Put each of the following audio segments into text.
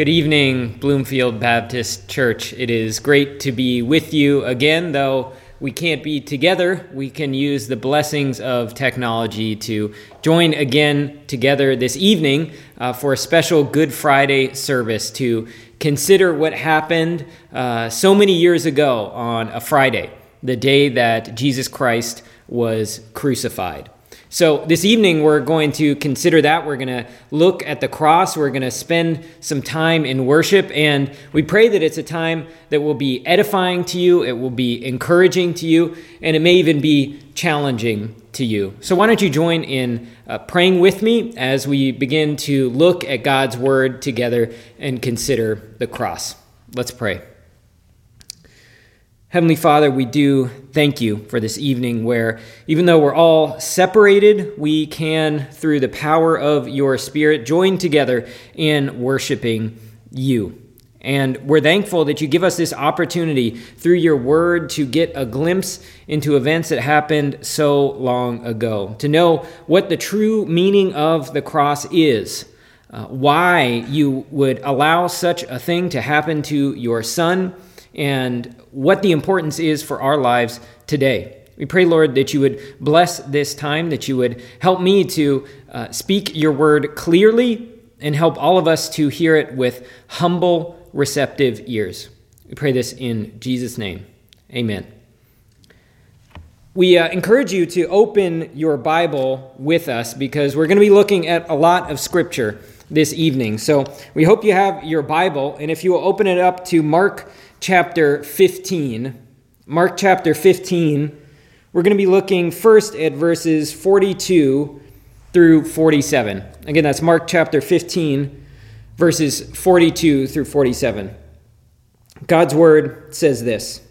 Good evening, Bloomfield Baptist Church. It is great to be with you again, though we can't be together. We can use the blessings of technology to join again together this evening uh, for a special Good Friday service to consider what happened uh, so many years ago on a Friday, the day that Jesus Christ was crucified. So, this evening we're going to consider that. We're going to look at the cross. We're going to spend some time in worship. And we pray that it's a time that will be edifying to you, it will be encouraging to you, and it may even be challenging to you. So, why don't you join in uh, praying with me as we begin to look at God's word together and consider the cross? Let's pray. Heavenly Father, we do thank you for this evening where, even though we're all separated, we can, through the power of your Spirit, join together in worshiping you. And we're thankful that you give us this opportunity through your word to get a glimpse into events that happened so long ago, to know what the true meaning of the cross is, uh, why you would allow such a thing to happen to your son. And what the importance is for our lives today. We pray, Lord, that you would bless this time, that you would help me to uh, speak your word clearly and help all of us to hear it with humble, receptive ears. We pray this in Jesus' name. Amen. We uh, encourage you to open your Bible with us because we're going to be looking at a lot of scripture this evening. So we hope you have your Bible, and if you will open it up to Mark chapter 15. Mark chapter 15. We're going to be looking first at verses 42 through 47. Again, that's Mark chapter 15, verses 42 through 47. God's word says this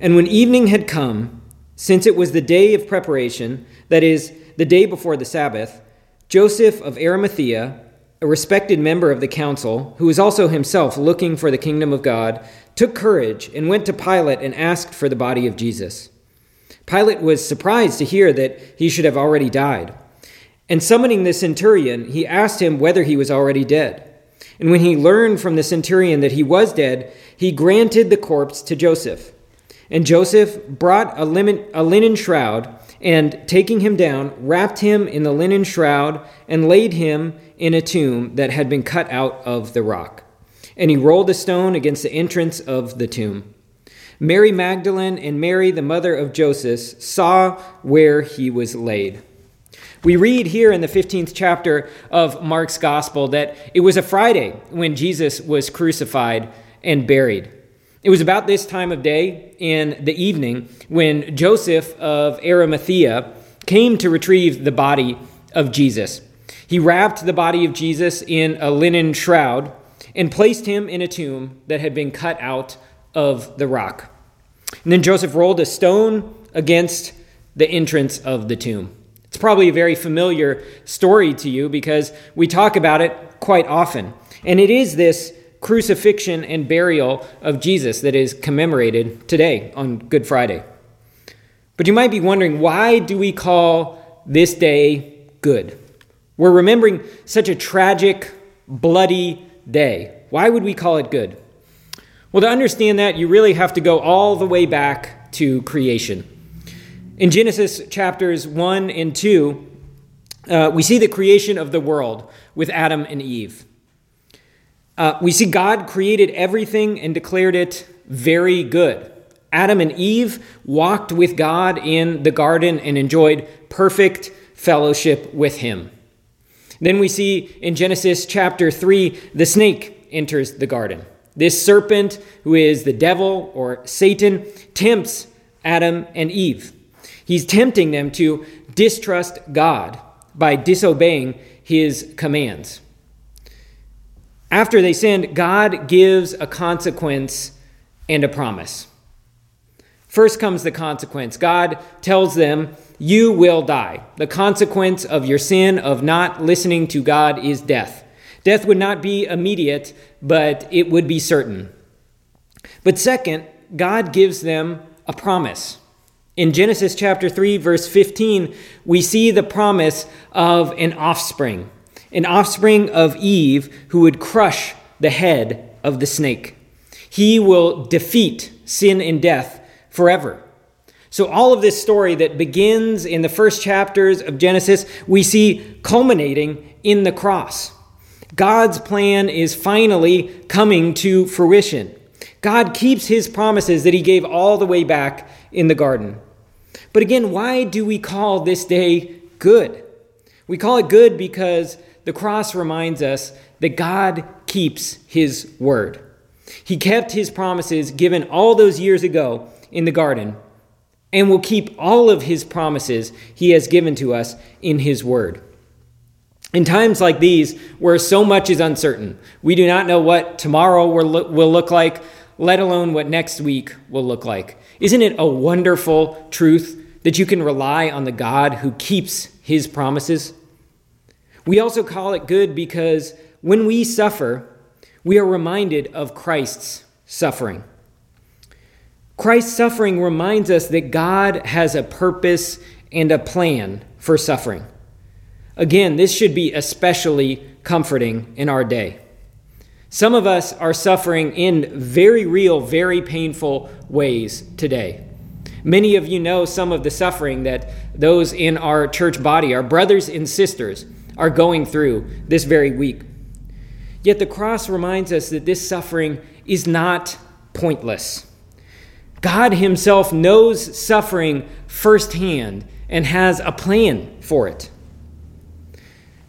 And when evening had come, since it was the day of preparation, that is, the day before the Sabbath, Joseph of Arimathea, a respected member of the council, who was also himself looking for the kingdom of God, took courage and went to Pilate and asked for the body of Jesus. Pilate was surprised to hear that he should have already died. And summoning the centurion, he asked him whether he was already dead. And when he learned from the centurion that he was dead, he granted the corpse to Joseph. And Joseph brought a, linen shroud and taking him down, wrapped him in the linen shroud and laid him in a tomb that had been cut out of the rock. And he rolled a stone against the entrance of the tomb. Mary Magdalene and Mary, the mother of Joseph, saw where he was laid. We read here in the 15th chapter of Mark's gospel that it was a Friday when Jesus was crucified and buried. It was about this time of day in the evening when Joseph of Arimathea came to retrieve the body of Jesus. He wrapped the body of Jesus in a linen shroud and placed him in a tomb that had been cut out of the rock. And then Joseph rolled a stone against the entrance of the tomb. It's probably a very familiar story to you because we talk about it quite often. And it is this crucifixion and burial of Jesus that is commemorated today on Good Friday. But you might be wondering why do we call this day good? We're remembering such a tragic, bloody day. Why would we call it good? Well, to understand that, you really have to go all the way back to creation. In Genesis chapters 1 and 2, uh, we see the creation of the world with Adam and Eve. Uh, we see God created everything and declared it very good. Adam and Eve walked with God in the garden and enjoyed perfect fellowship with Him. Then we see in Genesis chapter 3, the snake enters the garden. This serpent, who is the devil or Satan, tempts Adam and Eve. He's tempting them to distrust God by disobeying his commands. After they sinned, God gives a consequence and a promise. First comes the consequence. God tells them, You will die. The consequence of your sin of not listening to God is death. Death would not be immediate, but it would be certain. But second, God gives them a promise. In Genesis chapter 3, verse 15, we see the promise of an offspring an offspring of Eve who would crush the head of the snake. He will defeat sin and death forever. So, all of this story that begins in the first chapters of Genesis, we see culminating in the cross. God's plan is finally coming to fruition. God keeps his promises that he gave all the way back in the garden. But again, why do we call this day good? We call it good because the cross reminds us that God keeps his word. He kept his promises given all those years ago in the garden and will keep all of his promises he has given to us in his word. In times like these, where so much is uncertain, we do not know what tomorrow will look like, let alone what next week will look like. Isn't it a wonderful truth that you can rely on the God who keeps his promises? We also call it good because when we suffer, we are reminded of Christ's suffering. Christ's suffering reminds us that God has a purpose and a plan for suffering. Again, this should be especially comforting in our day. Some of us are suffering in very real, very painful ways today. Many of you know some of the suffering that those in our church body, our brothers and sisters, are going through this very week. Yet the cross reminds us that this suffering is not pointless. God Himself knows suffering firsthand and has a plan for it.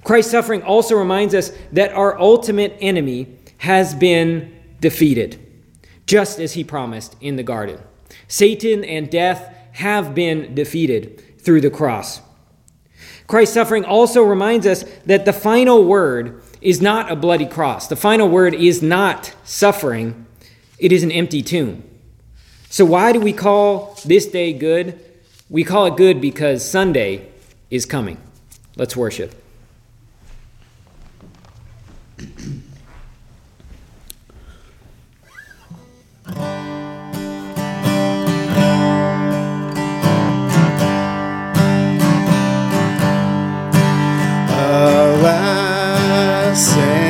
Christ's suffering also reminds us that our ultimate enemy has been defeated, just as He promised in the garden. Satan and death have been defeated through the cross. Christ's suffering also reminds us that the final word is not a bloody cross. The final word is not suffering, it is an empty tomb. So, why do we call this day good? We call it good because Sunday is coming. Let's worship. how I.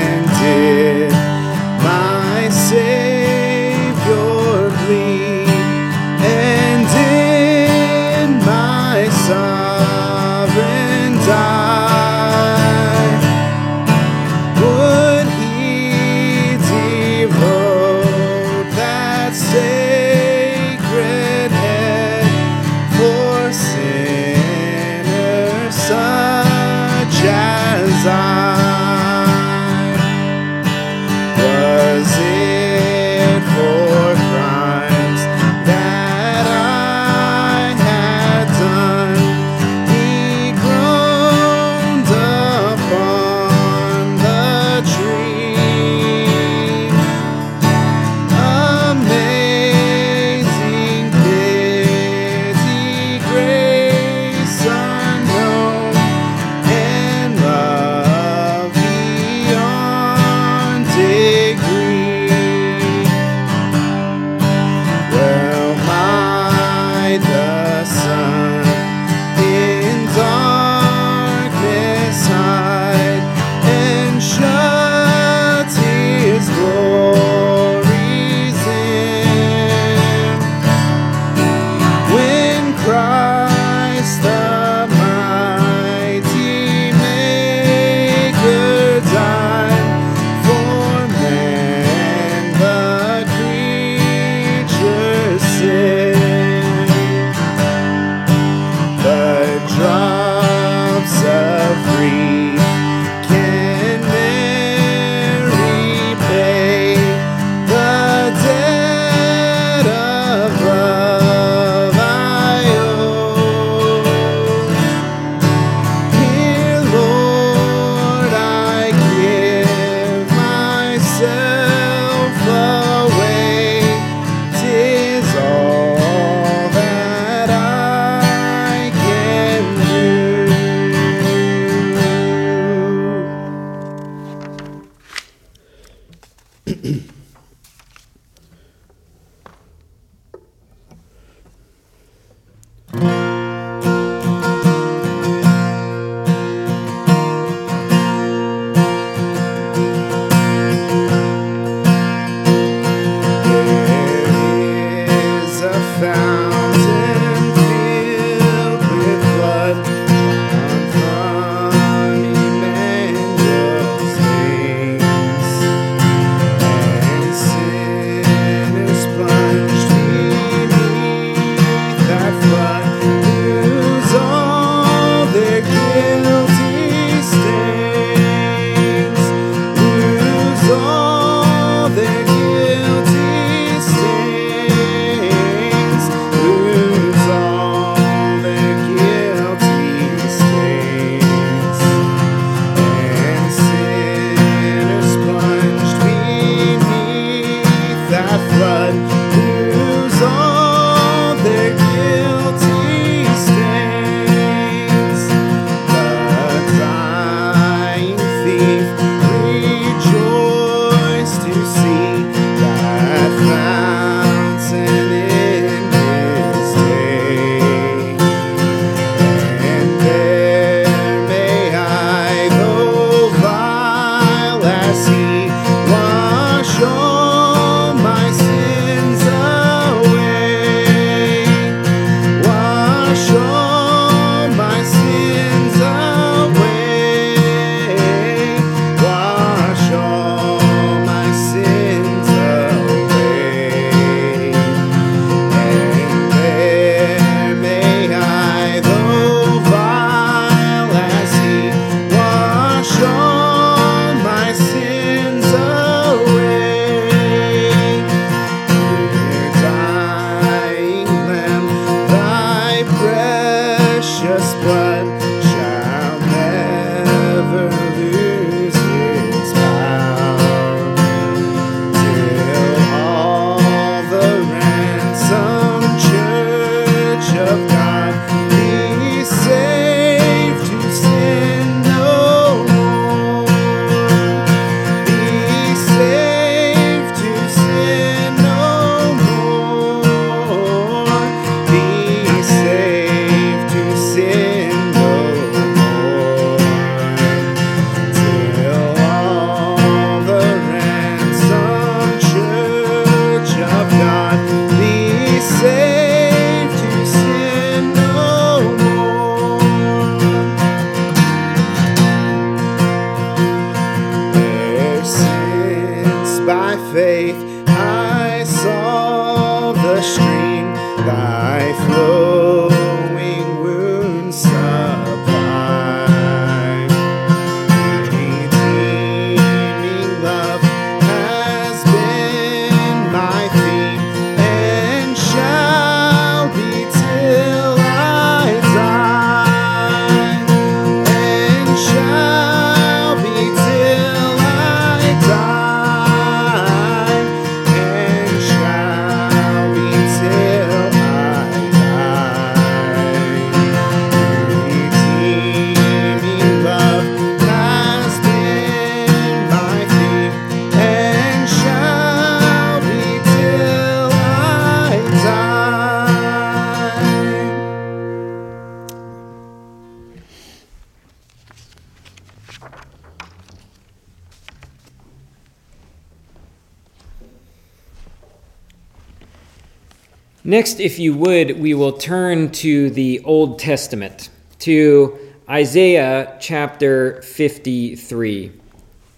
Next, if you would, we will turn to the Old Testament, to Isaiah chapter 53.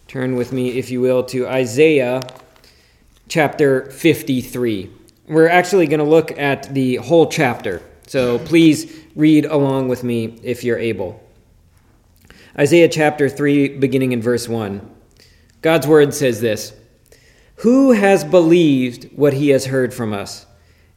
Turn with me, if you will, to Isaiah chapter 53. We're actually going to look at the whole chapter, so please read along with me if you're able. Isaiah chapter 3, beginning in verse 1. God's word says this Who has believed what he has heard from us?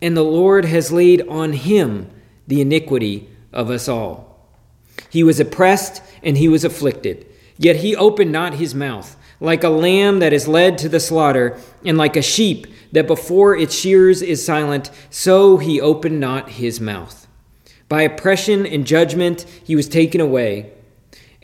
and the Lord has laid on him the iniquity of us all. He was oppressed and he was afflicted, yet he opened not his mouth. Like a lamb that is led to the slaughter, and like a sheep that before its shears is silent, so he opened not his mouth. By oppression and judgment he was taken away.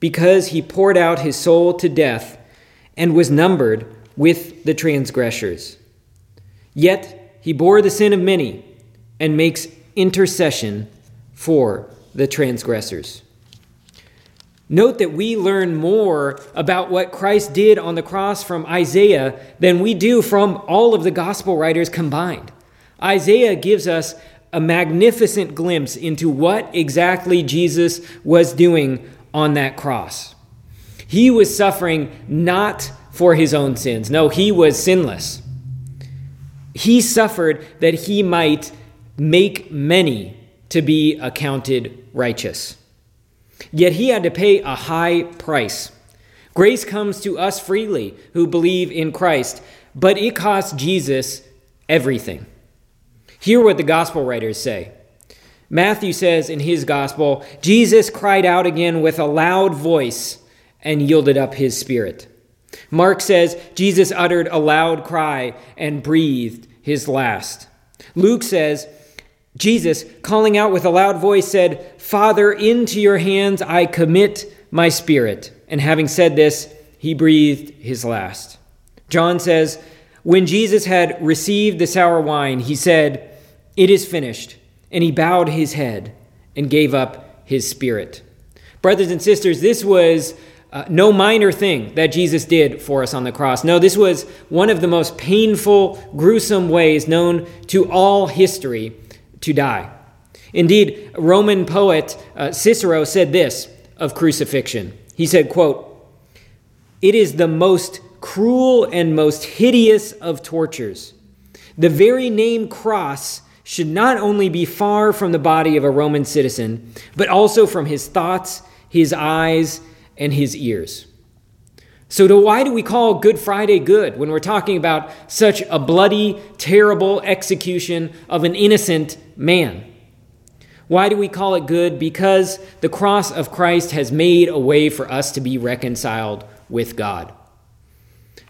because he poured out his soul to death and was numbered with the transgressors. Yet he bore the sin of many and makes intercession for the transgressors. Note that we learn more about what Christ did on the cross from Isaiah than we do from all of the gospel writers combined. Isaiah gives us a magnificent glimpse into what exactly Jesus was doing on that cross. He was suffering not for his own sins. No, he was sinless. He suffered that he might make many to be accounted righteous. Yet he had to pay a high price. Grace comes to us freely who believe in Christ, but it costs Jesus everything. Hear what the gospel writers say. Matthew says in his gospel, Jesus cried out again with a loud voice and yielded up his spirit. Mark says Jesus uttered a loud cry and breathed his last. Luke says, Jesus, calling out with a loud voice, said, Father, into your hands I commit my spirit. And having said this, he breathed his last. John says, When Jesus had received the sour wine, he said, It is finished. And he bowed his head and gave up his spirit. Brothers and sisters, this was uh, no minor thing that Jesus did for us on the cross. No, this was one of the most painful, gruesome ways known to all history to die. Indeed, Roman poet uh, Cicero said this of crucifixion. He said, quote, "It is the most cruel and most hideous of tortures. The very name cross should not only be far from the body of a Roman citizen, but also from his thoughts, his eyes, and his ears. So, to why do we call Good Friday good when we're talking about such a bloody, terrible execution of an innocent man? Why do we call it good? Because the cross of Christ has made a way for us to be reconciled with God.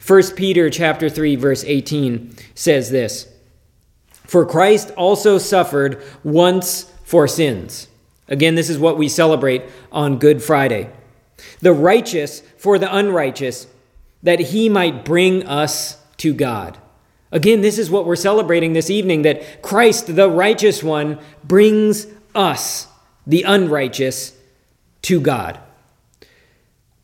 1 Peter chapter 3 verse 18 says this: For Christ also suffered once for sins. Again, this is what we celebrate on Good Friday. The righteous for the unrighteous, that he might bring us to God. Again, this is what we're celebrating this evening that Christ, the righteous one, brings us, the unrighteous, to God.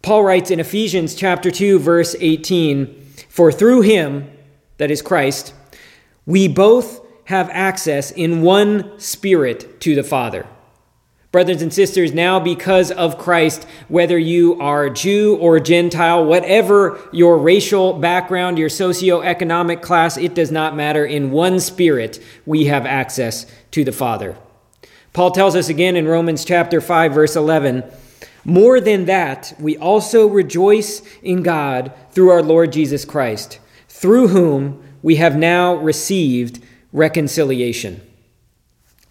Paul writes in Ephesians chapter 2 verse 18, "For through him, that is Christ, we both have access in one spirit to the Father." Brothers and sisters, now because of Christ, whether you are Jew or Gentile, whatever your racial background, your socioeconomic class, it does not matter. In one spirit, we have access to the Father. Paul tells us again in Romans chapter 5 verse 11, more than that, we also rejoice in God through our Lord Jesus Christ, through whom we have now received reconciliation.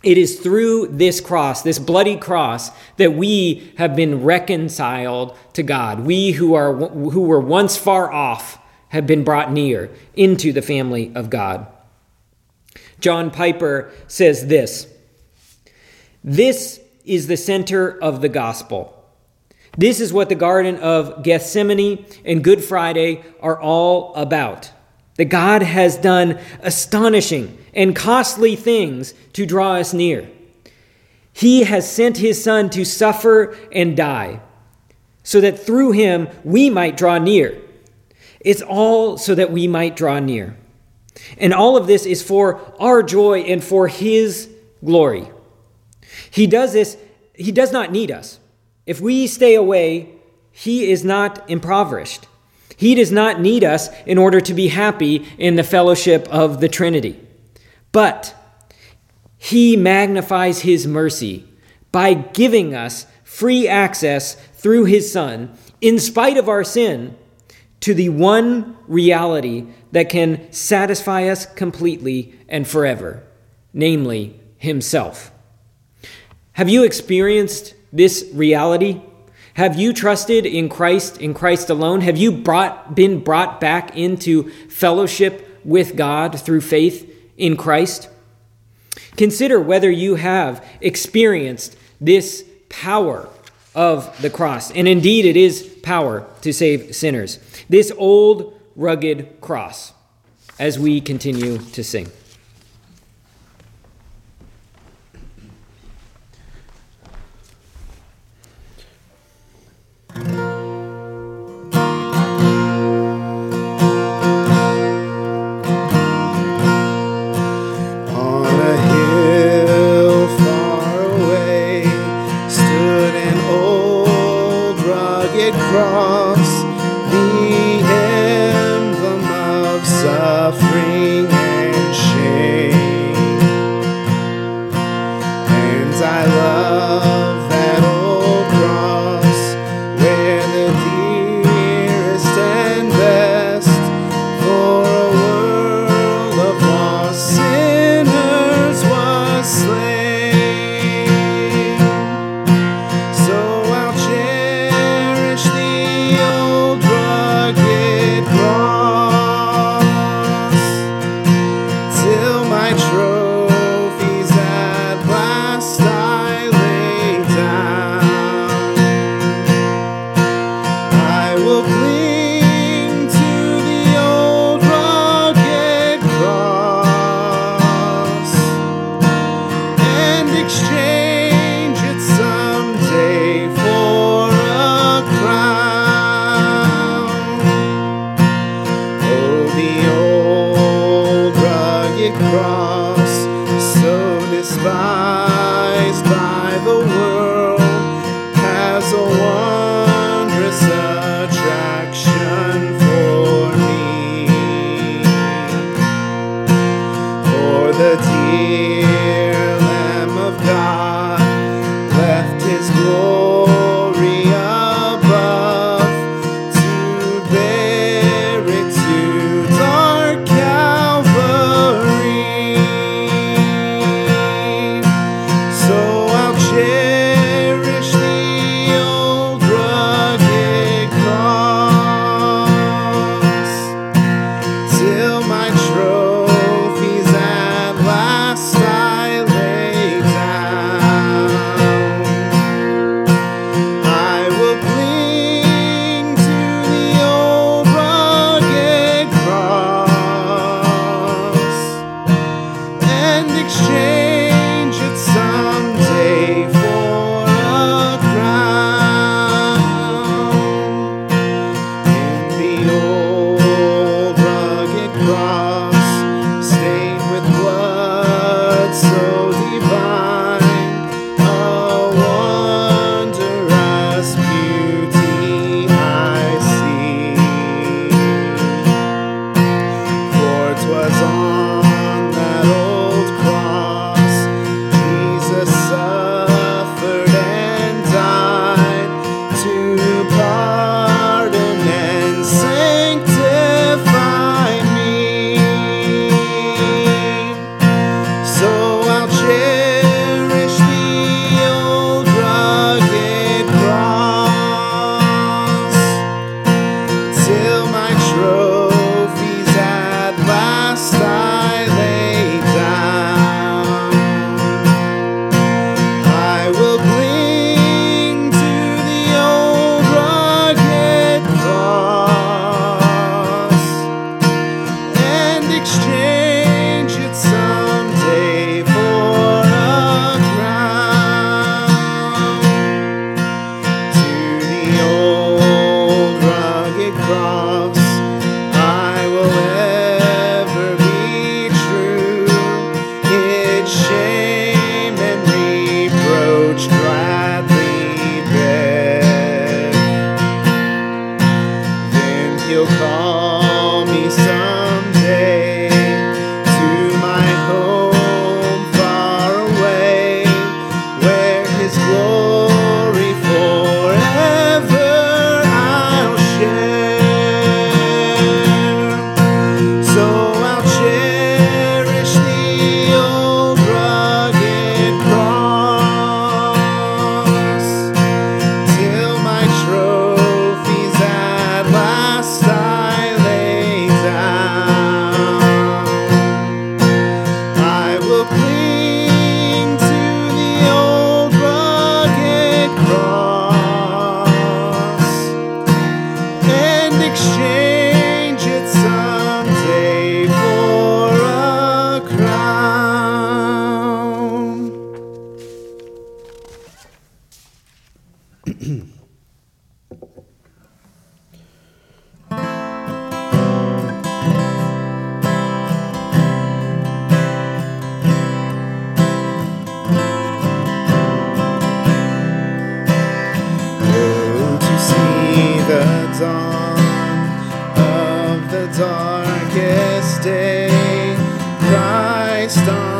It is through this cross, this bloody cross, that we have been reconciled to God. We who are who were once far off have been brought near into the family of God. John Piper says this. This is the center of the gospel. This is what the Garden of Gethsemane and Good Friday are all about. That God has done astonishing and costly things to draw us near. He has sent his Son to suffer and die, so that through him we might draw near. It's all so that we might draw near. And all of this is for our joy and for his glory. He does this, he does not need us. If we stay away, he is not impoverished. He does not need us in order to be happy in the fellowship of the Trinity. But he magnifies his mercy by giving us free access through his Son, in spite of our sin, to the one reality that can satisfy us completely and forever, namely himself. Have you experienced this reality? Have you trusted in Christ, in Christ alone? Have you brought, been brought back into fellowship with God through faith in Christ? Consider whether you have experienced this power of the cross. And indeed, it is power to save sinners. This old, rugged cross, as we continue to sing. stars.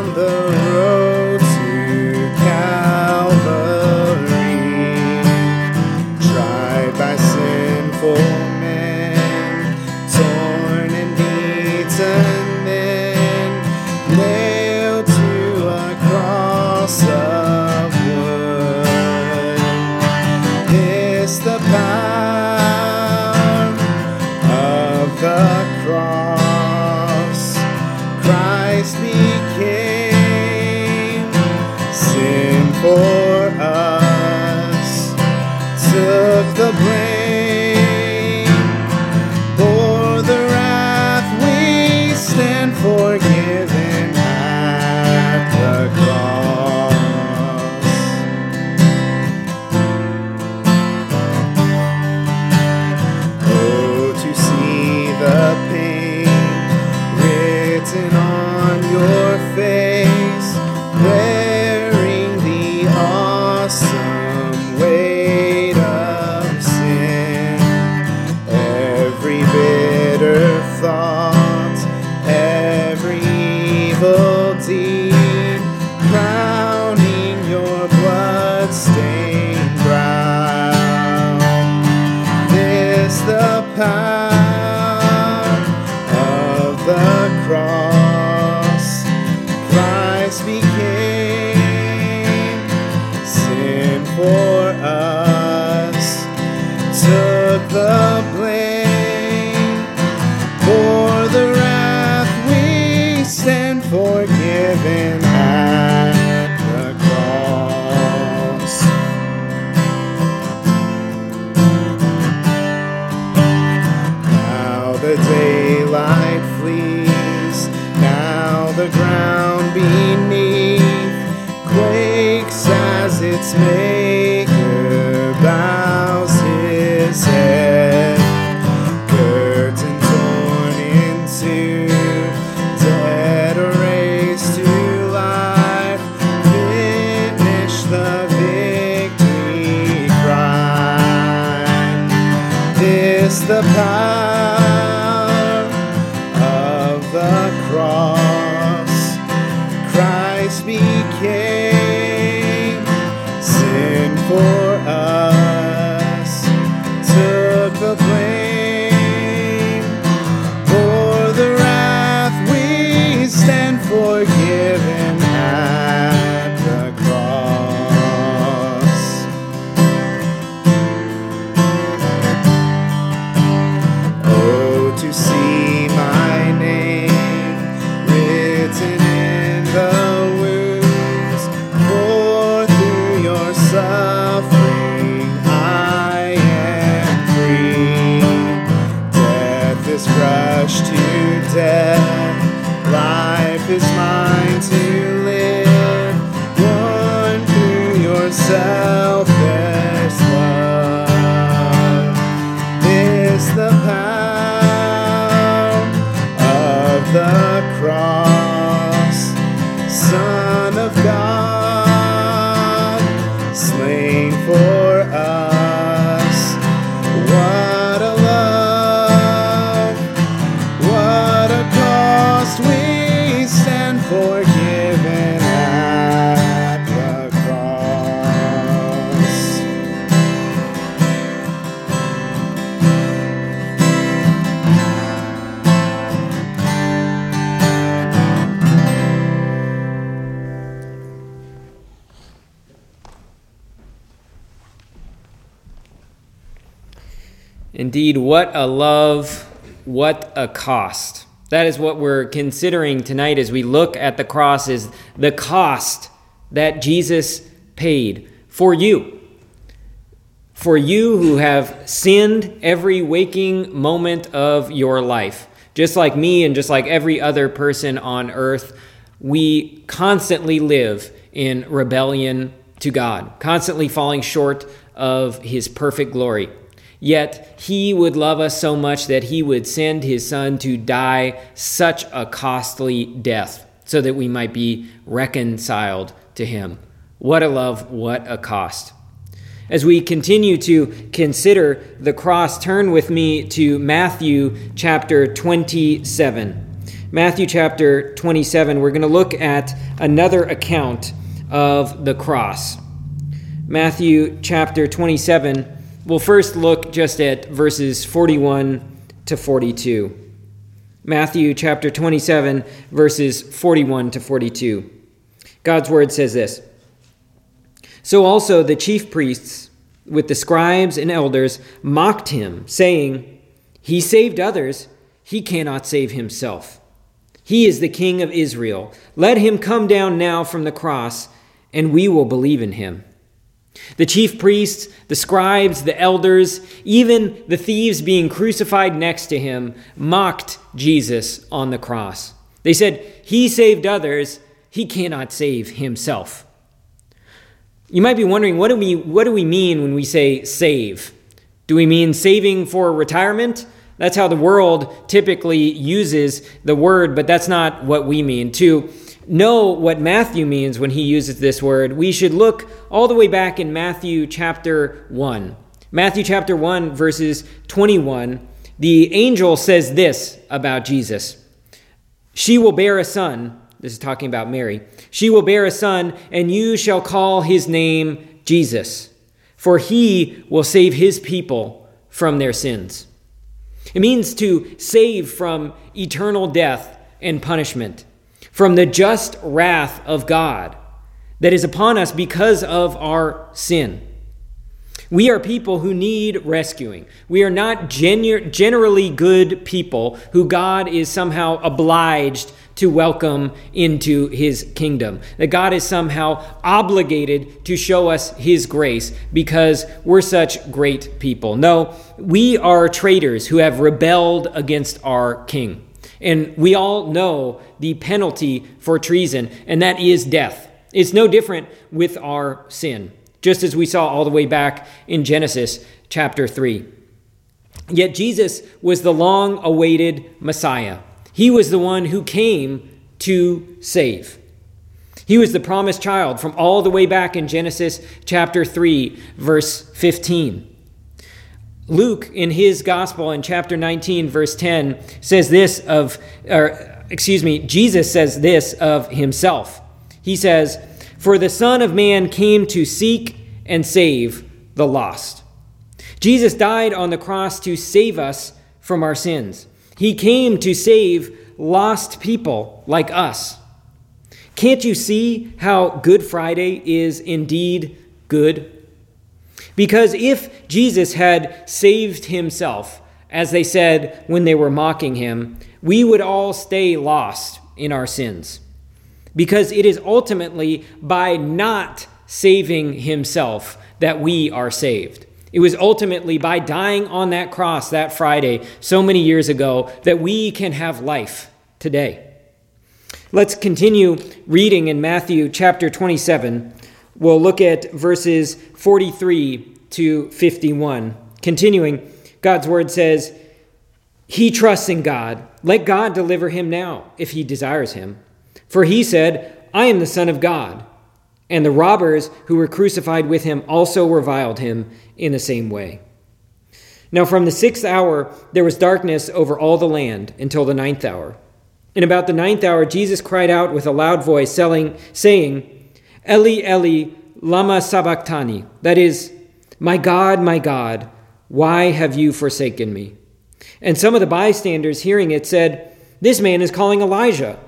speak What a love, what a cost. That is what we're considering tonight as we look at the cross is the cost that Jesus paid for you. For you who have sinned every waking moment of your life. Just like me and just like every other person on earth, we constantly live in rebellion to God, constantly falling short of his perfect glory. Yet he would love us so much that he would send his son to die such a costly death so that we might be reconciled to him. What a love, what a cost. As we continue to consider the cross, turn with me to Matthew chapter 27. Matthew chapter 27, we're going to look at another account of the cross. Matthew chapter 27 we'll first look just at verses 41 to 42. Matthew chapter 27, verses 41 to 42. God's word says this. So also the chief priests, with the scribes and elders, mocked him, saying, He saved others, he cannot save himself. He is the King of Israel. Let him come down now from the cross, and we will believe in him. The chief priests, the scribes, the elders, even the thieves being crucified next to him, mocked Jesus on the cross. They said, He saved others, he cannot save himself. You might be wondering, what do we, what do we mean when we say save? Do we mean saving for retirement? That's how the world typically uses the word, but that's not what we mean. To know what Matthew means when he uses this word, we should look all the way back in Matthew chapter 1. Matthew chapter 1, verses 21. The angel says this about Jesus She will bear a son. This is talking about Mary. She will bear a son, and you shall call his name Jesus, for he will save his people from their sins. It means to save from eternal death and punishment, from the just wrath of God that is upon us because of our sin. We are people who need rescuing. We are not genu- generally good people who God is somehow obliged to welcome into his kingdom. That God is somehow obligated to show us his grace because we're such great people. No, we are traitors who have rebelled against our king. And we all know the penalty for treason, and that is death. It's no different with our sin, just as we saw all the way back in Genesis chapter 3. Yet Jesus was the long awaited Messiah he was the one who came to save. He was the promised child from all the way back in Genesis chapter 3, verse 15. Luke, in his gospel in chapter 19, verse 10, says this of, or excuse me, Jesus says this of himself. He says, For the Son of Man came to seek and save the lost. Jesus died on the cross to save us from our sins. He came to save lost people like us. Can't you see how Good Friday is indeed good? Because if Jesus had saved himself, as they said when they were mocking him, we would all stay lost in our sins. Because it is ultimately by not saving himself that we are saved. It was ultimately by dying on that cross that Friday so many years ago that we can have life today. Let's continue reading in Matthew chapter 27. We'll look at verses 43 to 51. Continuing, God's word says, He trusts in God. Let God deliver him now, if he desires him. For he said, I am the Son of God. And the robbers who were crucified with him also reviled him in the same way. Now, from the sixth hour, there was darkness over all the land until the ninth hour. In about the ninth hour, Jesus cried out with a loud voice, saying, Eli, Eli, lama sabachthani. That is, My God, my God, why have you forsaken me? And some of the bystanders, hearing it, said, This man is calling Elijah.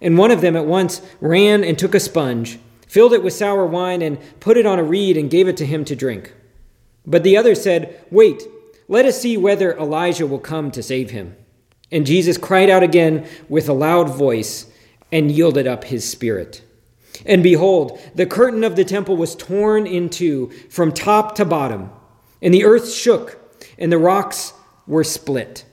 And one of them at once ran and took a sponge, filled it with sour wine, and put it on a reed and gave it to him to drink. But the other said, Wait, let us see whether Elijah will come to save him. And Jesus cried out again with a loud voice and yielded up his spirit. And behold, the curtain of the temple was torn in two from top to bottom, and the earth shook, and the rocks were split.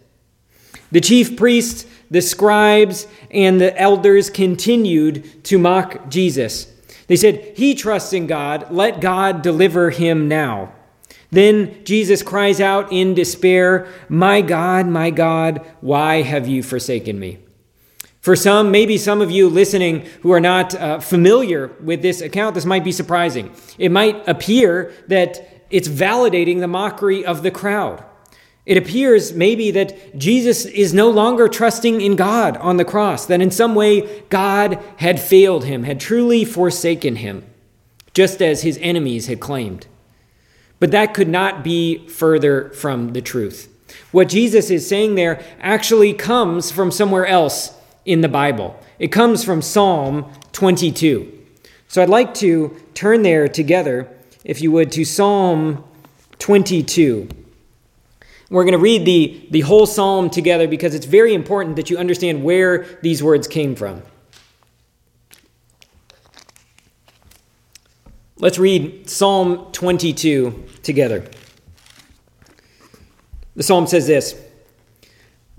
The chief priests, the scribes, and the elders continued to mock Jesus. They said, He trusts in God. Let God deliver him now. Then Jesus cries out in despair, My God, my God, why have you forsaken me? For some, maybe some of you listening who are not uh, familiar with this account, this might be surprising. It might appear that it's validating the mockery of the crowd. It appears maybe that Jesus is no longer trusting in God on the cross, that in some way God had failed him, had truly forsaken him, just as his enemies had claimed. But that could not be further from the truth. What Jesus is saying there actually comes from somewhere else in the Bible. It comes from Psalm 22. So I'd like to turn there together, if you would, to Psalm 22. We're going to read the, the whole psalm together because it's very important that you understand where these words came from. Let's read Psalm 22 together. The psalm says this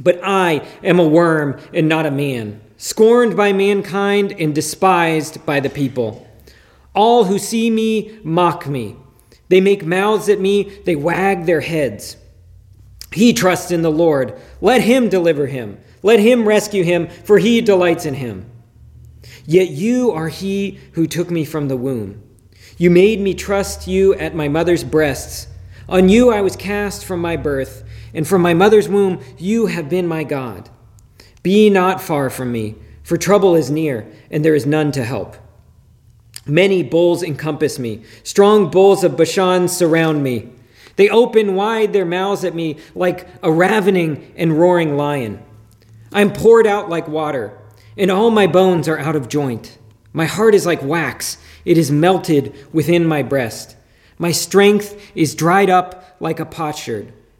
But I am a worm and not a man, scorned by mankind and despised by the people. All who see me mock me. They make mouths at me, they wag their heads. He trusts in the Lord. Let him deliver him. Let him rescue him, for he delights in him. Yet you are he who took me from the womb. You made me trust you at my mother's breasts. On you I was cast from my birth, and from my mother's womb you have been my God. Be not far from me, for trouble is near, and there is none to help. Many bulls encompass me, strong bulls of Bashan surround me. They open wide their mouths at me like a ravening and roaring lion. I am poured out like water, and all my bones are out of joint. My heart is like wax, it is melted within my breast. My strength is dried up like a potsherd,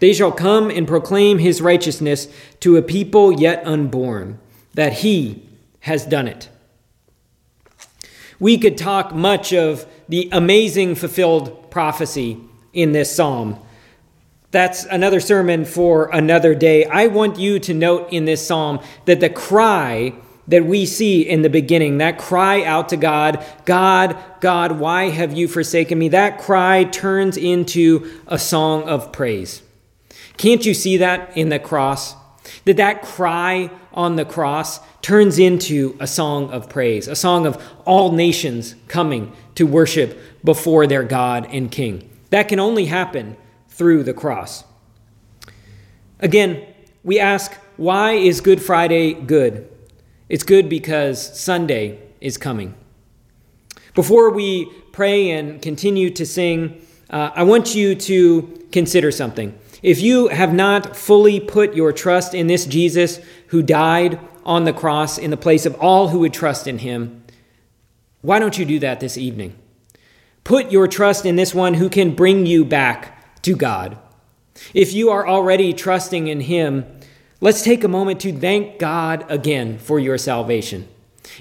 They shall come and proclaim his righteousness to a people yet unborn, that he has done it. We could talk much of the amazing fulfilled prophecy in this psalm. That's another sermon for another day. I want you to note in this psalm that the cry that we see in the beginning, that cry out to God, God, God, why have you forsaken me? That cry turns into a song of praise. Can't you see that in the cross? That that cry on the cross turns into a song of praise, a song of all nations coming to worship before their God and King. That can only happen through the cross. Again, We ask, why is Good Friday good? It's good because Sunday is coming. Before we pray and continue to sing, uh, I want you to consider something. If you have not fully put your trust in this Jesus who died on the cross in the place of all who would trust in him, why don't you do that this evening? Put your trust in this one who can bring you back to God. If you are already trusting in him, let's take a moment to thank God again for your salvation.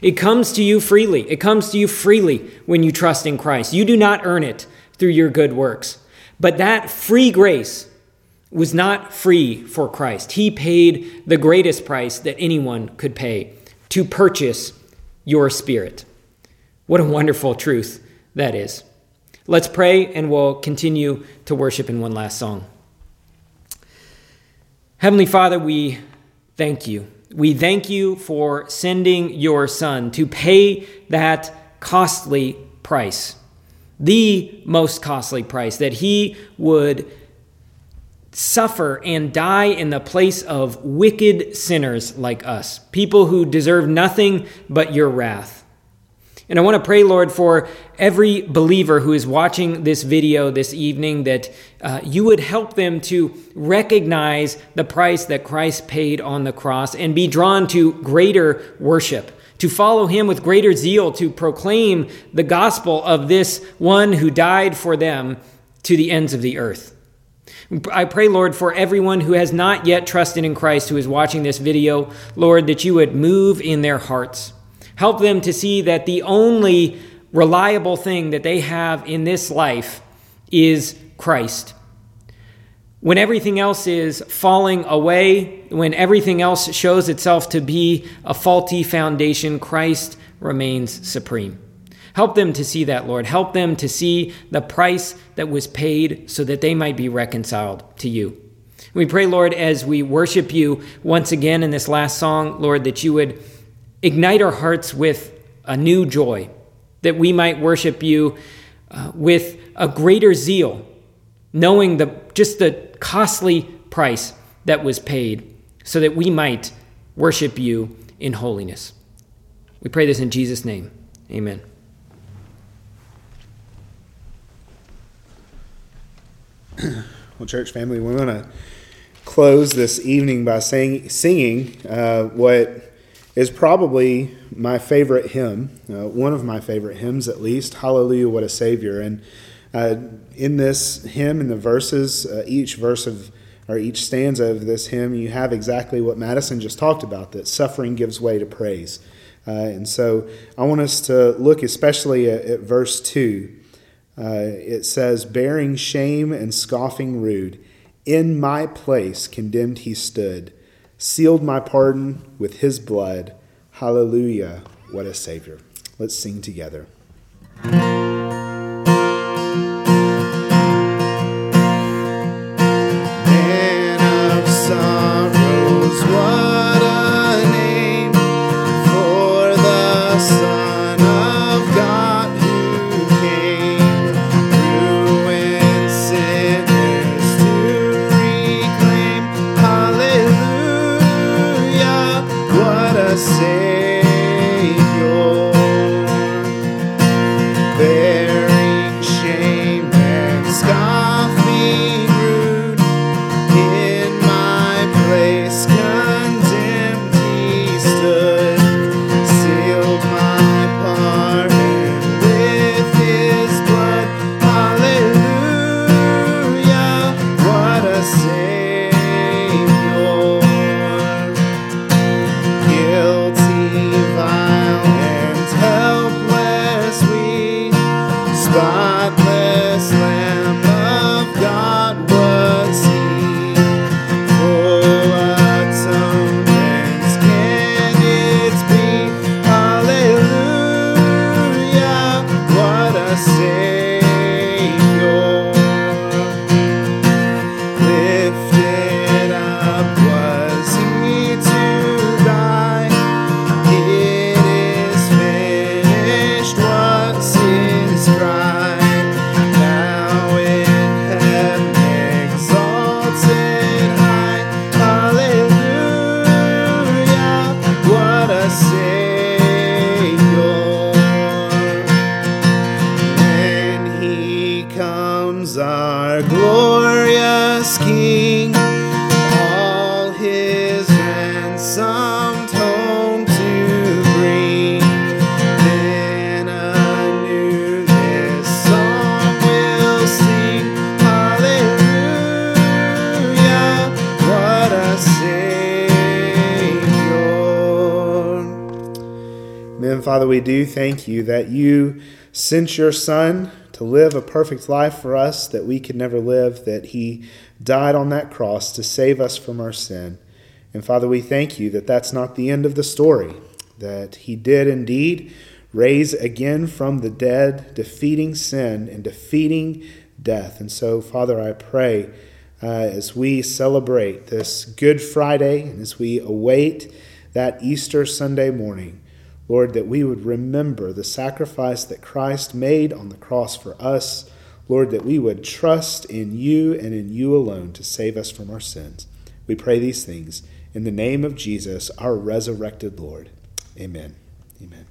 It comes to you freely. It comes to you freely when you trust in Christ. You do not earn it through your good works. But that free grace was not free for Christ. He paid the greatest price that anyone could pay to purchase your spirit. What a wonderful truth that is. Let's pray and we'll continue to worship in one last song. Heavenly Father, we thank you. We thank you for sending your Son to pay that costly price, the most costly price, that he would suffer and die in the place of wicked sinners like us, people who deserve nothing but your wrath. And I want to pray, Lord, for every believer who is watching this video this evening that uh, you would help them to recognize the price that Christ paid on the cross and be drawn to greater worship, to follow him with greater zeal, to proclaim the gospel of this one who died for them to the ends of the earth. I pray, Lord, for everyone who has not yet trusted in Christ who is watching this video, Lord, that you would move in their hearts Help them to see that the only reliable thing that they have in this life is Christ. When everything else is falling away, when everything else shows itself to be a faulty foundation, Christ remains supreme. Help them to see that, Lord. Help them to see the price that was paid so that they might be reconciled to you. We pray, Lord, as we worship you once again in this last song, Lord, that you would ignite our hearts with a new joy, that we might worship you uh, with a greater zeal, knowing the, just the costly price that was paid, so that we might worship you in holiness. We pray this in Jesus' name. Amen. Well, church family, we want to close this evening by singing uh, what is probably my favorite hymn, uh, one of my favorite hymns at least. Hallelujah, what a Savior. And uh, in this hymn, in the verses, uh, each verse of or each stanza of this hymn, you have exactly what Madison just talked about that suffering gives way to praise. Uh, and so I want us to look especially at, at verse 2. Uh, it says, Bearing shame and scoffing rude, in my place condemned he stood sealed my pardon with his blood. Hallelujah, what a Savior. Let's sing together. Father, we do thank you that you sent your Son to live a perfect life for us that we could never live, that he died on that cross to save us from our sin. And Father, we thank you that that's not the end of the story, that he did indeed raise again from the dead, defeating sin and defeating death. And so, Father, I pray uh, as we celebrate this Good Friday and as we await that Easter Sunday morning, Lord, that we would remember the sacrifice that Christ made on the cross for us. Lord, that we would trust in you and in you alone to save us from our sins. We pray these things in the name of Jesus, our resurrected Lord. Amen. Amen.